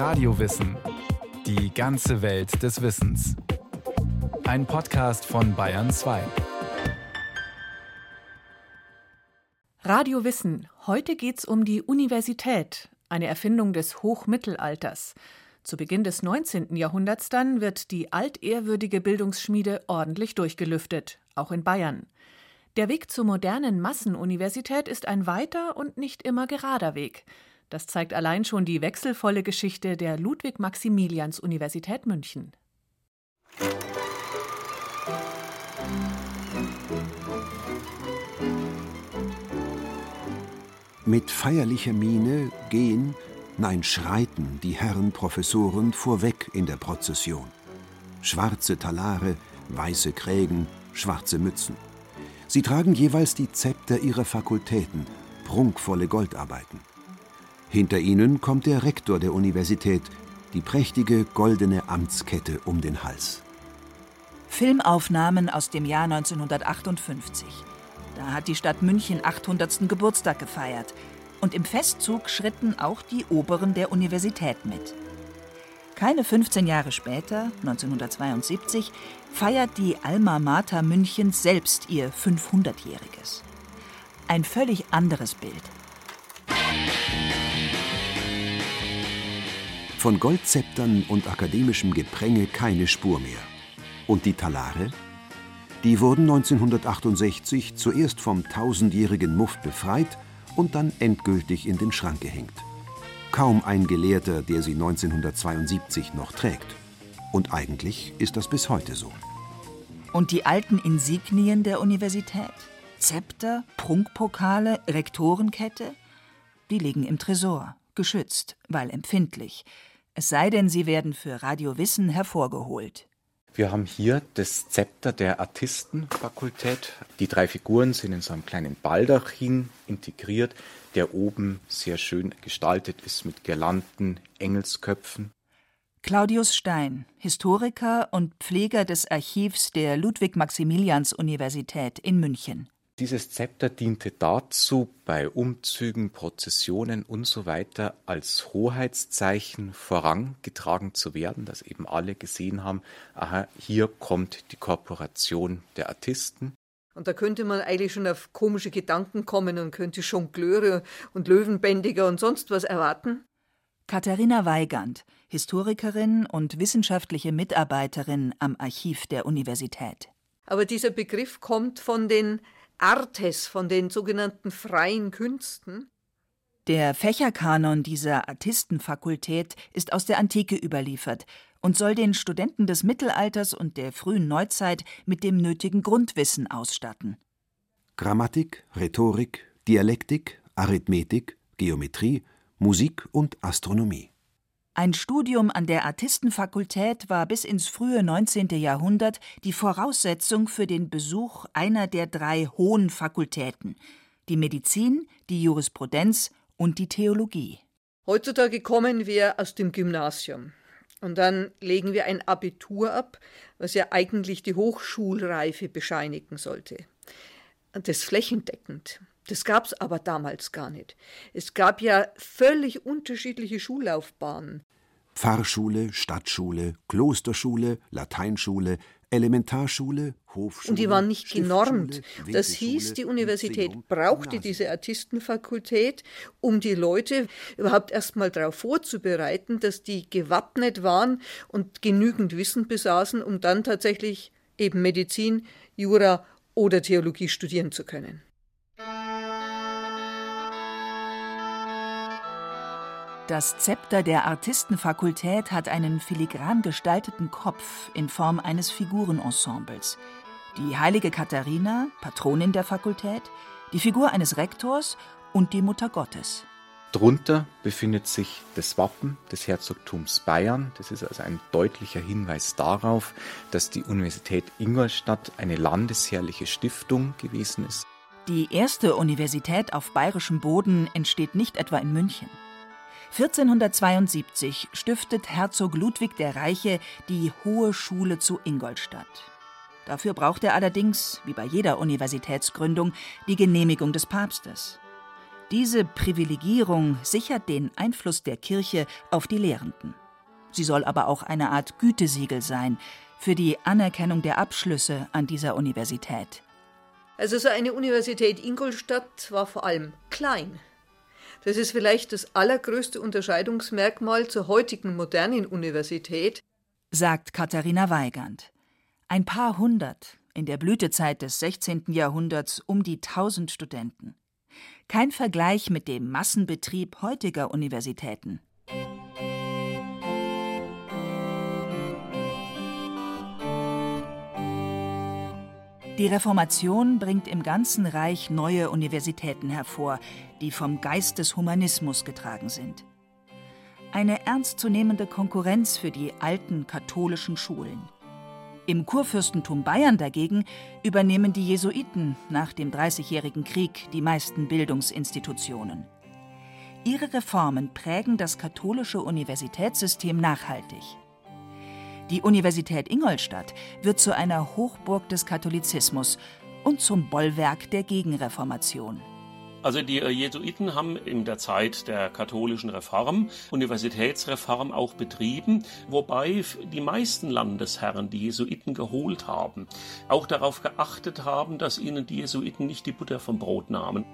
Radiowissen. Die ganze Welt des Wissens. Ein Podcast von Bayern 2. Radio Wissen. Heute geht's um die Universität, eine Erfindung des Hochmittelalters. Zu Beginn des 19. Jahrhunderts dann wird die altehrwürdige Bildungsschmiede ordentlich durchgelüftet, auch in Bayern. Der Weg zur modernen Massenuniversität ist ein weiter und nicht immer gerader Weg. Das zeigt allein schon die wechselvolle Geschichte der Ludwig-Maximilians-Universität München. Mit feierlicher Miene gehen, nein schreiten die Herren Professoren vorweg in der Prozession. Schwarze Talare, weiße Krägen, schwarze Mützen. Sie tragen jeweils die Zepter ihrer Fakultäten, prunkvolle Goldarbeiten. Hinter ihnen kommt der Rektor der Universität, die prächtige goldene Amtskette um den Hals. Filmaufnahmen aus dem Jahr 1958. Da hat die Stadt München 800. Geburtstag gefeiert. Und im Festzug schritten auch die Oberen der Universität mit. Keine 15 Jahre später, 1972, feiert die Alma Mater Münchens selbst ihr 500-jähriges. Ein völlig anderes Bild. Von Goldzeptern und akademischem Gepränge keine Spur mehr. Und die Talare? Die wurden 1968 zuerst vom tausendjährigen Muft befreit und dann endgültig in den Schrank gehängt. Kaum ein Gelehrter, der sie 1972 noch trägt. Und eigentlich ist das bis heute so. Und die alten Insignien der Universität? Zepter, Prunkpokale, Rektorenkette? Die liegen im Tresor, geschützt, weil empfindlich. Es sei denn, sie werden für Radio Wissen hervorgeholt. Wir haben hier das Zepter der Artistenfakultät. Die drei Figuren sind in so einem kleinen Baldachin integriert, der oben sehr schön gestaltet ist mit Girlanden, Engelsköpfen. Claudius Stein, Historiker und Pfleger des Archivs der Ludwig-Maximilians-Universität in München. Dieses Zepter diente dazu, bei Umzügen, Prozessionen und so weiter als Hoheitszeichen vorangetragen zu werden, dass eben alle gesehen haben, aha, hier kommt die Korporation der Artisten. Und da könnte man eigentlich schon auf komische Gedanken kommen und könnte Jongleure und Löwenbändiger und sonst was erwarten. Katharina Weigand, Historikerin und wissenschaftliche Mitarbeiterin am Archiv der Universität. Aber dieser Begriff kommt von den Artes, von den sogenannten freien Künsten? Der Fächerkanon dieser Artistenfakultät ist aus der Antike überliefert und soll den Studenten des Mittelalters und der frühen Neuzeit mit dem nötigen Grundwissen ausstatten. Grammatik, Rhetorik, Dialektik, Arithmetik, Geometrie, Musik und Astronomie. Ein Studium an der Artistenfakultät war bis ins frühe 19. Jahrhundert die Voraussetzung für den Besuch einer der drei hohen Fakultäten, die Medizin, die Jurisprudenz und die Theologie. Heutzutage kommen wir aus dem Gymnasium und dann legen wir ein Abitur ab, was ja eigentlich die Hochschulreife bescheinigen sollte. Das flächendeckend. Das gab es aber damals gar nicht. Es gab ja völlig unterschiedliche Schullaufbahnen. Pfarrschule, Stadtschule, Klosterschule, Lateinschule, Elementarschule, Hofschule. Und die waren nicht genormt. Das hieß, die Universität brauchte diese Artistenfakultät, um die Leute überhaupt erst mal darauf vorzubereiten, dass die gewappnet waren und genügend Wissen besaßen, um dann tatsächlich eben Medizin, Jura oder Theologie studieren zu können. Das Zepter der Artistenfakultät hat einen filigran gestalteten Kopf in Form eines Figurenensembles. Die heilige Katharina, Patronin der Fakultät, die Figur eines Rektors und die Mutter Gottes. Drunter befindet sich das Wappen des Herzogtums Bayern. Das ist also ein deutlicher Hinweis darauf, dass die Universität Ingolstadt eine landesherrliche Stiftung gewesen ist. Die erste Universität auf bayerischem Boden entsteht nicht etwa in München. 1472 stiftet Herzog Ludwig der Reiche die Hohe Schule zu Ingolstadt. Dafür braucht er allerdings, wie bei jeder Universitätsgründung, die Genehmigung des Papstes. Diese Privilegierung sichert den Einfluss der Kirche auf die Lehrenden. Sie soll aber auch eine Art Gütesiegel sein für die Anerkennung der Abschlüsse an dieser Universität. Also so eine Universität Ingolstadt war vor allem klein. Das ist vielleicht das allergrößte Unterscheidungsmerkmal zur heutigen modernen Universität, sagt Katharina Weigand. Ein paar hundert, in der Blütezeit des 16. Jahrhunderts um die 1000 Studenten. Kein Vergleich mit dem Massenbetrieb heutiger Universitäten. Die Reformation bringt im ganzen Reich neue Universitäten hervor, die vom Geist des Humanismus getragen sind. Eine ernstzunehmende Konkurrenz für die alten katholischen Schulen. Im Kurfürstentum Bayern dagegen übernehmen die Jesuiten nach dem Dreißigjährigen Krieg die meisten Bildungsinstitutionen. Ihre Reformen prägen das katholische Universitätssystem nachhaltig. Die Universität Ingolstadt wird zu einer Hochburg des Katholizismus und zum Bollwerk der Gegenreformation. Also die äh, Jesuiten haben in der Zeit der katholischen Reform Universitätsreform auch betrieben, wobei die meisten Landesherren die Jesuiten geholt haben, auch darauf geachtet haben, dass ihnen die Jesuiten nicht die Butter vom Brot nahmen.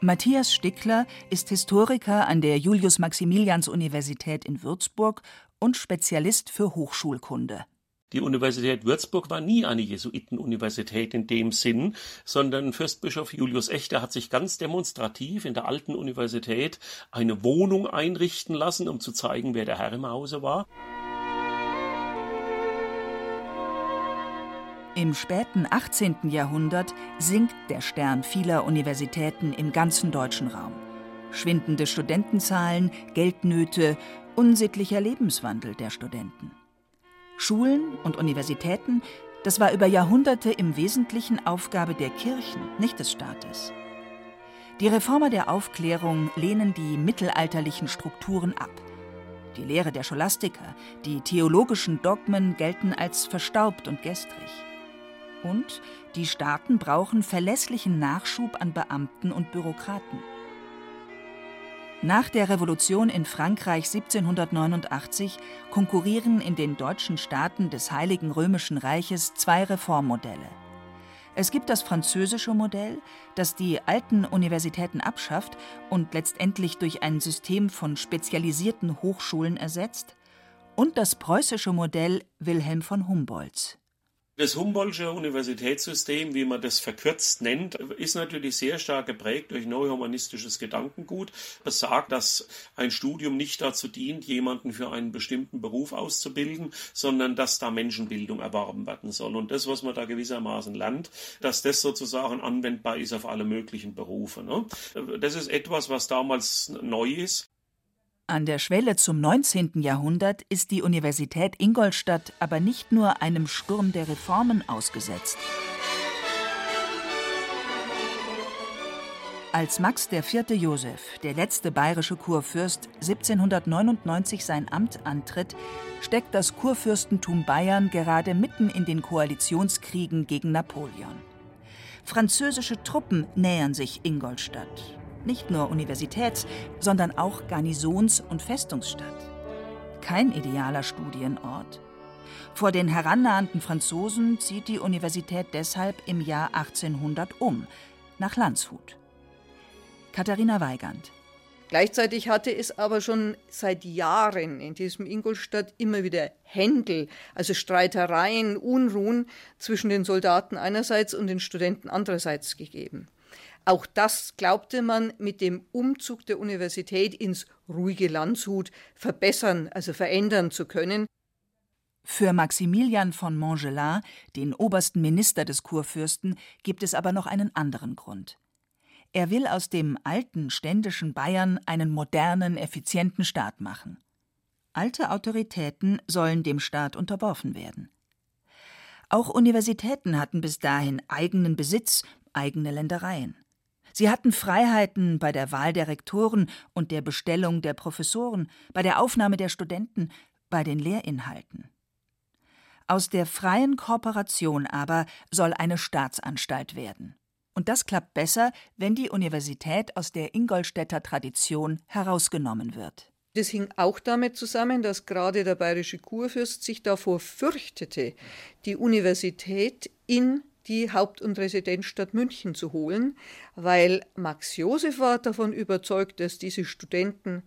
Matthias Stickler ist Historiker an der Julius-Maximilians-Universität in Würzburg und Spezialist für Hochschulkunde. Die Universität Würzburg war nie eine Jesuitenuniversität in dem Sinn, sondern Fürstbischof Julius Echter hat sich ganz demonstrativ in der alten Universität eine Wohnung einrichten lassen, um zu zeigen, wer der Herr im Hause war. Im späten 18. Jahrhundert sinkt der Stern vieler Universitäten im ganzen deutschen Raum. Schwindende Studentenzahlen, Geldnöte, unsittlicher Lebenswandel der Studenten. Schulen und Universitäten, das war über Jahrhunderte im Wesentlichen Aufgabe der Kirchen, nicht des Staates. Die Reformer der Aufklärung lehnen die mittelalterlichen Strukturen ab. Die Lehre der Scholastiker, die theologischen Dogmen gelten als verstaubt und gestrig. Und die Staaten brauchen verlässlichen Nachschub an Beamten und Bürokraten. Nach der Revolution in Frankreich 1789 konkurrieren in den deutschen Staaten des Heiligen Römischen Reiches zwei Reformmodelle. Es gibt das französische Modell, das die alten Universitäten abschafft und letztendlich durch ein System von spezialisierten Hochschulen ersetzt, und das preußische Modell Wilhelm von Humboldts. Das Humboldtsche Universitätssystem, wie man das verkürzt nennt, ist natürlich sehr stark geprägt durch neuhumanistisches Gedankengut. Es sagt, dass ein Studium nicht dazu dient, jemanden für einen bestimmten Beruf auszubilden, sondern dass da Menschenbildung erworben werden soll. Und das, was man da gewissermaßen lernt, dass das sozusagen anwendbar ist auf alle möglichen Berufe. Ne? Das ist etwas, was damals neu ist. An der Schwelle zum 19. Jahrhundert ist die Universität Ingolstadt aber nicht nur einem Sturm der Reformen ausgesetzt. Als Max IV. Joseph, der letzte bayerische Kurfürst, 1799 sein Amt antritt, steckt das Kurfürstentum Bayern gerade mitten in den Koalitionskriegen gegen Napoleon. Französische Truppen nähern sich Ingolstadt nicht nur Universitäts-, sondern auch Garnisons- und Festungsstadt. Kein idealer Studienort. Vor den herannahenden Franzosen zieht die Universität deshalb im Jahr 1800 um, nach Landshut. Katharina Weigand. Gleichzeitig hatte es aber schon seit Jahren in diesem Ingolstadt immer wieder Händel, also Streitereien, Unruhen zwischen den Soldaten einerseits und den Studenten andererseits gegeben. Auch das glaubte man mit dem Umzug der Universität ins ruhige Landshut verbessern, also verändern zu können. Für Maximilian von Montgelas, den obersten Minister des Kurfürsten, gibt es aber noch einen anderen Grund. Er will aus dem alten ständischen Bayern einen modernen, effizienten Staat machen. Alte Autoritäten sollen dem Staat unterworfen werden. Auch Universitäten hatten bis dahin eigenen Besitz, eigene Ländereien. Sie hatten Freiheiten bei der Wahl der Rektoren und der Bestellung der Professoren, bei der Aufnahme der Studenten, bei den Lehrinhalten. Aus der freien Kooperation aber soll eine Staatsanstalt werden. Und das klappt besser, wenn die Universität aus der Ingolstädter Tradition herausgenommen wird. Das hing auch damit zusammen, dass gerade der bayerische Kurfürst sich davor fürchtete, die Universität in die Haupt- und Residenzstadt München zu holen, weil Max Josef war davon überzeugt, dass diese Studenten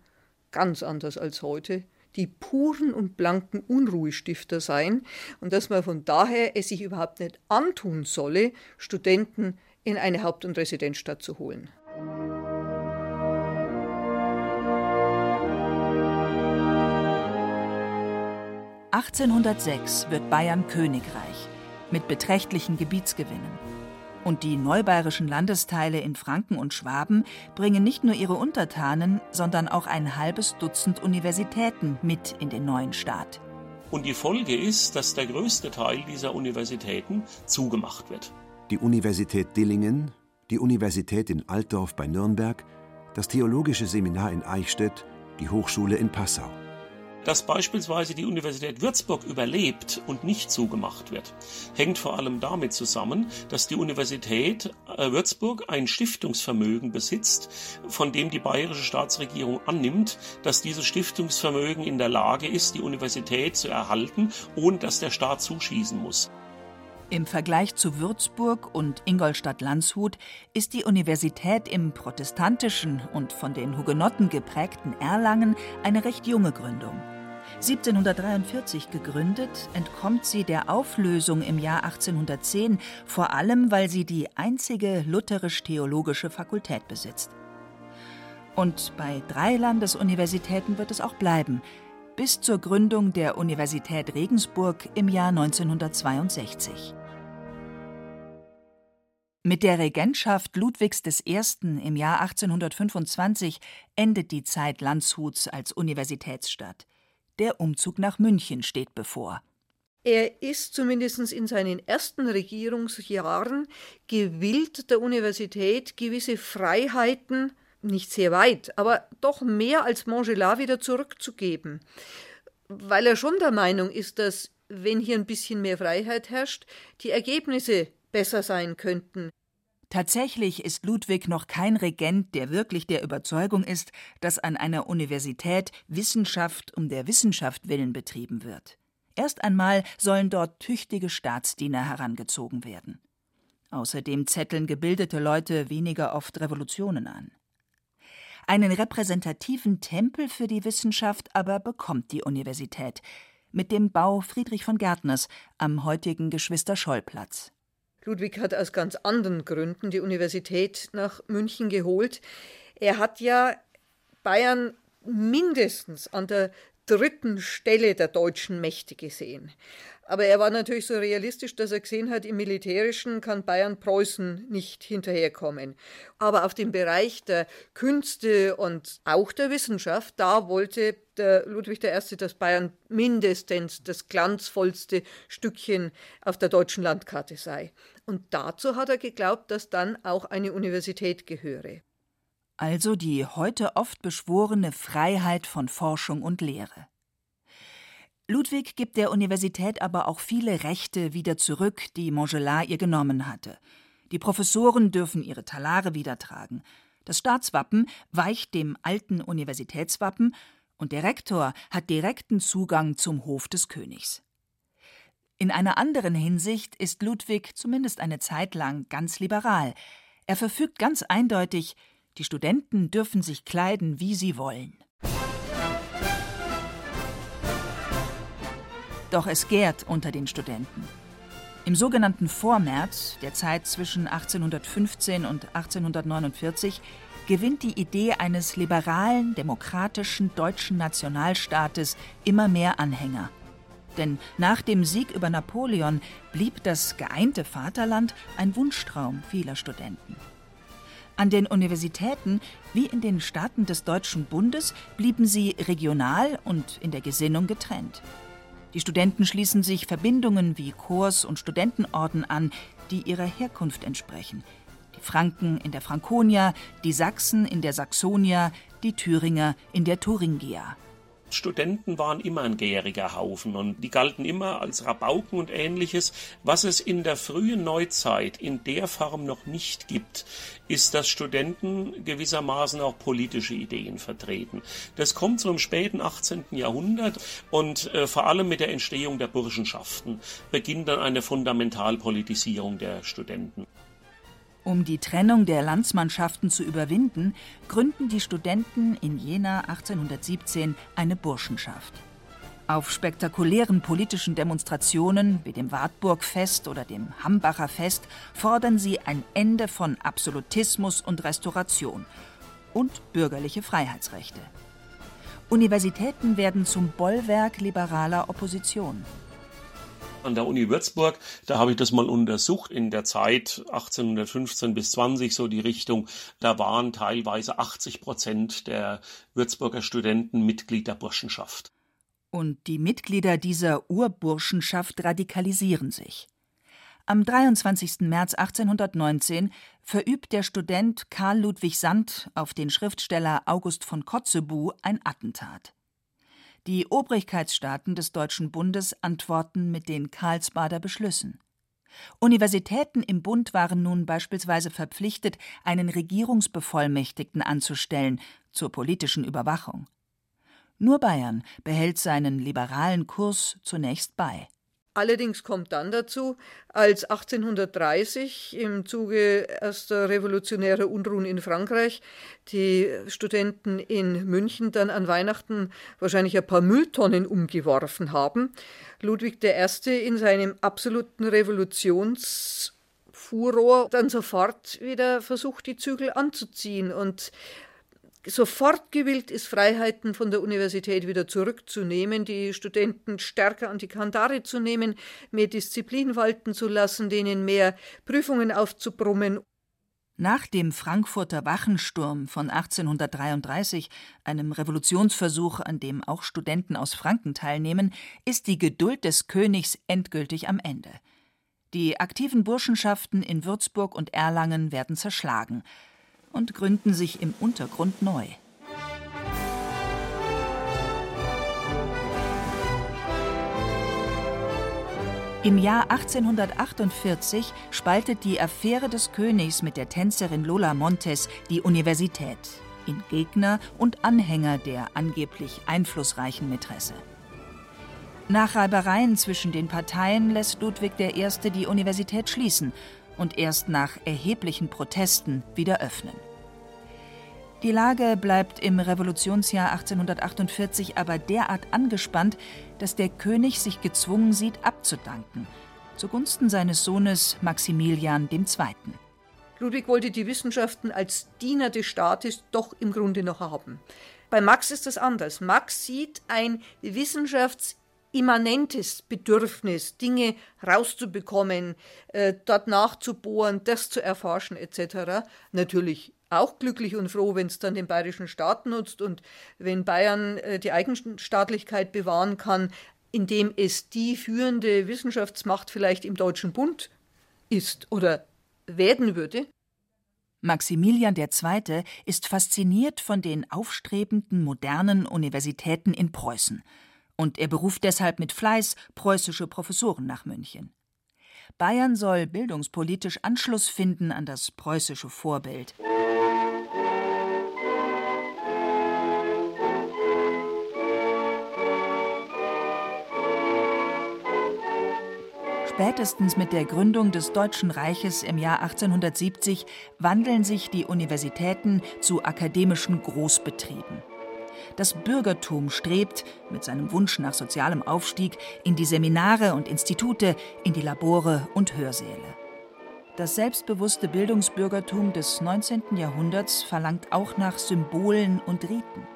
ganz anders als heute die puren und blanken Unruhestifter seien und dass man von daher es sich überhaupt nicht antun solle, Studenten in eine Haupt- und Residenzstadt zu holen. 1806 wird Bayern Königreich mit beträchtlichen Gebietsgewinnen. Und die neubayerischen Landesteile in Franken und Schwaben bringen nicht nur ihre Untertanen, sondern auch ein halbes Dutzend Universitäten mit in den neuen Staat. Und die Folge ist, dass der größte Teil dieser Universitäten zugemacht wird. Die Universität Dillingen, die Universität in Altdorf bei Nürnberg, das Theologische Seminar in Eichstätt, die Hochschule in Passau. Dass beispielsweise die Universität Würzburg überlebt und nicht zugemacht wird, hängt vor allem damit zusammen, dass die Universität äh, Würzburg ein Stiftungsvermögen besitzt, von dem die bayerische Staatsregierung annimmt, dass dieses Stiftungsvermögen in der Lage ist, die Universität zu erhalten, ohne dass der Staat zuschießen muss. Im Vergleich zu Würzburg und Ingolstadt-Landshut ist die Universität im protestantischen und von den Hugenotten geprägten Erlangen eine recht junge Gründung. 1743 gegründet, entkommt sie der Auflösung im Jahr 1810, vor allem weil sie die einzige lutherisch-theologische Fakultät besitzt. Und bei drei Landesuniversitäten wird es auch bleiben, bis zur Gründung der Universität Regensburg im Jahr 1962. Mit der Regentschaft Ludwigs I. im Jahr 1825 endet die Zeit Landshuts als Universitätsstadt. Der Umzug nach München steht bevor. Er ist zumindest in seinen ersten Regierungsjahren gewillt, der Universität gewisse Freiheiten, nicht sehr weit, aber doch mehr als Montgelat wieder zurückzugeben. Weil er schon der Meinung ist, dass, wenn hier ein bisschen mehr Freiheit herrscht, die Ergebnisse besser sein könnten. Tatsächlich ist Ludwig noch kein Regent, der wirklich der Überzeugung ist, dass an einer Universität Wissenschaft um der Wissenschaft willen betrieben wird. Erst einmal sollen dort tüchtige Staatsdiener herangezogen werden. Außerdem zetteln gebildete Leute weniger oft Revolutionen an. Einen repräsentativen Tempel für die Wissenschaft aber bekommt die Universität mit dem Bau Friedrich von Gärtners am heutigen Geschwister-Scholl-Platz. Ludwig hat aus ganz anderen Gründen die Universität nach München geholt. Er hat ja Bayern mindestens an der dritten Stelle der deutschen Mächte gesehen. Aber er war natürlich so realistisch, dass er gesehen hat, im Militärischen kann Bayern Preußen nicht hinterherkommen. Aber auf dem Bereich der Künste und auch der Wissenschaft, da wollte der Ludwig I., dass Bayern mindestens das glanzvollste Stückchen auf der deutschen Landkarte sei. Und dazu hat er geglaubt, dass dann auch eine Universität gehöre. Also die heute oft beschworene Freiheit von Forschung und Lehre. Ludwig gibt der Universität aber auch viele Rechte wieder zurück, die Montgelat ihr genommen hatte. Die Professoren dürfen ihre Talare wieder tragen. Das Staatswappen weicht dem alten Universitätswappen und der Rektor hat direkten Zugang zum Hof des Königs. In einer anderen Hinsicht ist Ludwig zumindest eine Zeit lang ganz liberal. Er verfügt ganz eindeutig, die Studenten dürfen sich kleiden, wie sie wollen. Doch es gärt unter den Studenten. Im sogenannten Vormärz, der Zeit zwischen 1815 und 1849, gewinnt die Idee eines liberalen, demokratischen deutschen Nationalstaates immer mehr Anhänger. Denn nach dem Sieg über Napoleon blieb das geeinte Vaterland ein Wunschtraum vieler Studenten. An den Universitäten wie in den Staaten des Deutschen Bundes blieben sie regional und in der Gesinnung getrennt. Die Studenten schließen sich Verbindungen wie Chors und Studentenorden an, die ihrer Herkunft entsprechen. Die Franken in der Franconia, die Sachsen in der Saxonia, die Thüringer in der Thuringia. Studenten waren immer ein gäriger Haufen und die galten immer als Rabauken und ähnliches. Was es in der frühen Neuzeit in der Form noch nicht gibt, ist, dass Studenten gewissermaßen auch politische Ideen vertreten. Das kommt so im späten 18. Jahrhundert und äh, vor allem mit der Entstehung der Burschenschaften beginnt dann eine Fundamentalpolitisierung der Studenten. Um die Trennung der Landsmannschaften zu überwinden, gründen die Studenten in Jena 1817 eine Burschenschaft. Auf spektakulären politischen Demonstrationen wie dem Wartburgfest oder dem Hambacher Fest fordern sie ein Ende von Absolutismus und Restauration und bürgerliche Freiheitsrechte. Universitäten werden zum Bollwerk liberaler Opposition an der Uni Würzburg. Da habe ich das mal untersucht in der Zeit 1815 bis 20 so die Richtung. Da waren teilweise 80 Prozent der Würzburger Studenten Mitglied der Burschenschaft. Und die Mitglieder dieser Urburschenschaft radikalisieren sich. Am 23. März 1819 verübt der Student Karl Ludwig Sand auf den Schriftsteller August von Kotzebue ein Attentat. Die Obrigkeitsstaaten des Deutschen Bundes antworten mit den Karlsbader Beschlüssen. Universitäten im Bund waren nun beispielsweise verpflichtet, einen Regierungsbevollmächtigten anzustellen zur politischen Überwachung. Nur Bayern behält seinen liberalen Kurs zunächst bei. Allerdings kommt dann dazu, als 1830 im Zuge erster revolutionärer Unruhen in Frankreich die Studenten in München dann an Weihnachten wahrscheinlich ein paar Mülltonnen umgeworfen haben, Ludwig I. in seinem absoluten Revolutionsfuror dann sofort wieder versucht, die Zügel anzuziehen und sofort gewillt ist, Freiheiten von der Universität wieder zurückzunehmen, die Studenten stärker an die Kandare zu nehmen, mehr Disziplin walten zu lassen, denen mehr Prüfungen aufzubrummen. Nach dem Frankfurter Wachensturm von 1833, einem Revolutionsversuch, an dem auch Studenten aus Franken teilnehmen, ist die Geduld des Königs endgültig am Ende. Die aktiven Burschenschaften in Würzburg und Erlangen werden zerschlagen und gründen sich im Untergrund neu. Im Jahr 1848 spaltet die Affäre des Königs mit der Tänzerin Lola Montes die Universität in Gegner und Anhänger der angeblich einflussreichen Mätresse. Nach Reibereien zwischen den Parteien lässt Ludwig I. die Universität schließen und erst nach erheblichen Protesten wieder öffnen. Die Lage bleibt im Revolutionsjahr 1848 aber derart angespannt, dass der König sich gezwungen sieht, abzudanken, zugunsten seines Sohnes Maximilian II. Ludwig wollte die Wissenschaften als Diener des Staates doch im Grunde noch haben. Bei Max ist das anders. Max sieht ein Wissenschafts immanentes Bedürfnis, Dinge rauszubekommen, äh, dort nachzubohren, das zu erforschen etc. Natürlich auch glücklich und froh, wenn es dann den bayerischen Staat nutzt und wenn Bayern äh, die Eigenstaatlichkeit bewahren kann, indem es die führende Wissenschaftsmacht vielleicht im Deutschen Bund ist oder werden würde. Maximilian II. ist fasziniert von den aufstrebenden modernen Universitäten in Preußen und er beruft deshalb mit Fleiß preußische Professoren nach München. Bayern soll bildungspolitisch Anschluss finden an das preußische Vorbild. Spätestens mit der Gründung des Deutschen Reiches im Jahr 1870 wandeln sich die Universitäten zu akademischen Großbetrieben. Das Bürgertum strebt, mit seinem Wunsch nach sozialem Aufstieg, in die Seminare und Institute, in die Labore und Hörsäle. Das selbstbewusste Bildungsbürgertum des 19. Jahrhunderts verlangt auch nach Symbolen und Riten.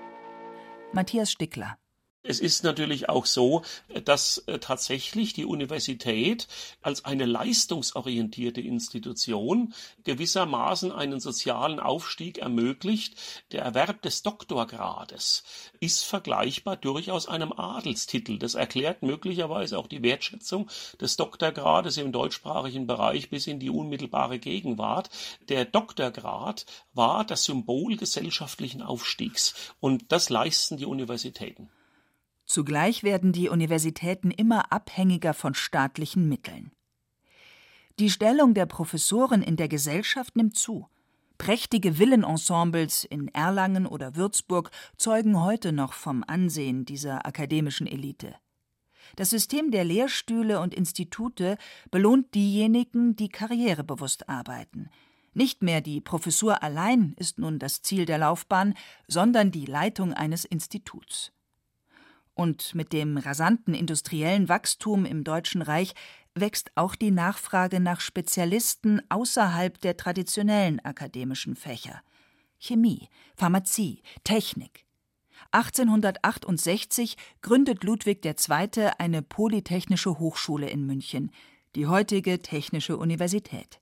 Matthias Stickler es ist natürlich auch so, dass äh, tatsächlich die Universität als eine leistungsorientierte Institution gewissermaßen einen sozialen Aufstieg ermöglicht. Der Erwerb des Doktorgrades ist vergleichbar durchaus einem Adelstitel. Das erklärt möglicherweise auch die Wertschätzung des Doktorgrades im deutschsprachigen Bereich bis in die unmittelbare Gegenwart. Der Doktorgrad war das Symbol gesellschaftlichen Aufstiegs und das leisten die Universitäten. Zugleich werden die Universitäten immer abhängiger von staatlichen Mitteln. Die Stellung der Professoren in der Gesellschaft nimmt zu. Prächtige Villenensembles in Erlangen oder Würzburg zeugen heute noch vom Ansehen dieser akademischen Elite. Das System der Lehrstühle und Institute belohnt diejenigen, die karrierebewusst arbeiten. Nicht mehr die Professur allein ist nun das Ziel der Laufbahn, sondern die Leitung eines Instituts. Und mit dem rasanten industriellen Wachstum im Deutschen Reich wächst auch die Nachfrage nach Spezialisten außerhalb der traditionellen akademischen Fächer Chemie, Pharmazie, Technik. 1868 gründet Ludwig II. eine Polytechnische Hochschule in München, die heutige Technische Universität.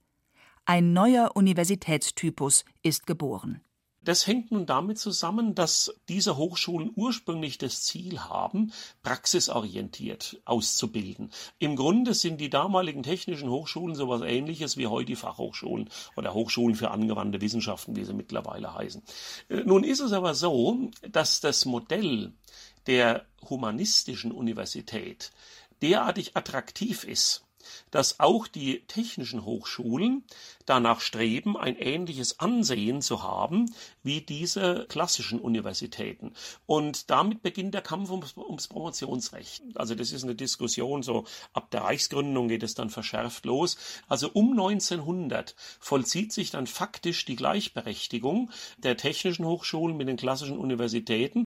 Ein neuer Universitätstypus ist geboren das hängt nun damit zusammen, dass diese Hochschulen ursprünglich das Ziel haben, praxisorientiert auszubilden. Im Grunde sind die damaligen technischen Hochschulen sowas ähnliches wie heute die Fachhochschulen oder Hochschulen für angewandte Wissenschaften, wie sie mittlerweile heißen. Äh, nun ist es aber so, dass das Modell der humanistischen Universität derartig attraktiv ist, dass auch die technischen Hochschulen danach streben, ein ähnliches Ansehen zu haben wie diese klassischen Universitäten. Und damit beginnt der Kampf ums, ums Promotionsrecht. Also das ist eine Diskussion, so ab der Reichsgründung geht es dann verschärft los. Also um 1900 vollzieht sich dann faktisch die Gleichberechtigung der technischen Hochschulen mit den klassischen Universitäten.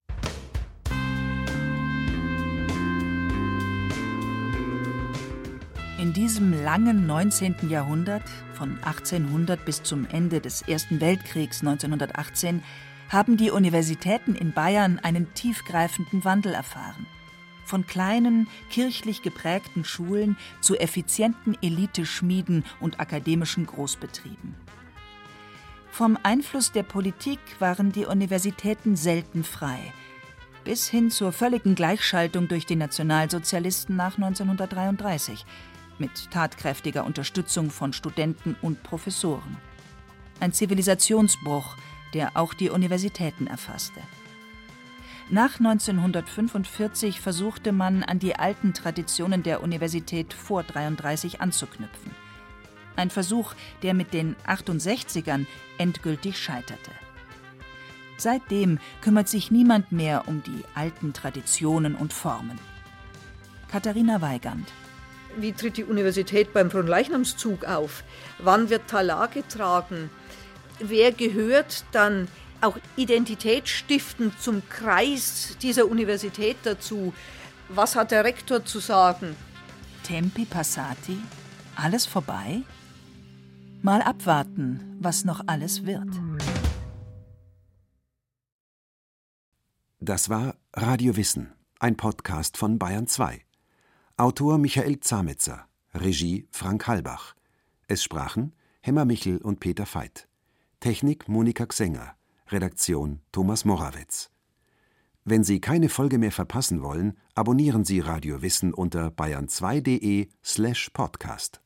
In diesem langen 19. Jahrhundert, von 1800 bis zum Ende des Ersten Weltkriegs 1918, haben die Universitäten in Bayern einen tiefgreifenden Wandel erfahren. Von kleinen, kirchlich geprägten Schulen zu effizienten Eliteschmieden und akademischen Großbetrieben. Vom Einfluss der Politik waren die Universitäten selten frei, bis hin zur völligen Gleichschaltung durch die Nationalsozialisten nach 1933 mit tatkräftiger Unterstützung von Studenten und Professoren. Ein Zivilisationsbruch, der auch die Universitäten erfasste. Nach 1945 versuchte man, an die alten Traditionen der Universität vor 33 anzuknüpfen. Ein Versuch, der mit den 68ern endgültig scheiterte. Seitdem kümmert sich niemand mehr um die alten Traditionen und Formen. Katharina Weigand wie tritt die Universität beim Fronleichnamszug auf? Wann wird Talar getragen? Wer gehört dann auch identitätsstiftend zum Kreis dieser Universität dazu? Was hat der Rektor zu sagen? Tempi passati? Alles vorbei? Mal abwarten, was noch alles wird. Das war Radio Wissen, ein Podcast von Bayern 2. Autor Michael Zametzer, Regie Frank Halbach. Es sprachen Hemmer Michel und Peter Veit. Technik Monika Xenger. Redaktion Thomas Morawetz. Wenn Sie keine Folge mehr verpassen wollen, abonnieren Sie Radio Wissen unter bayern2.de slash podcast.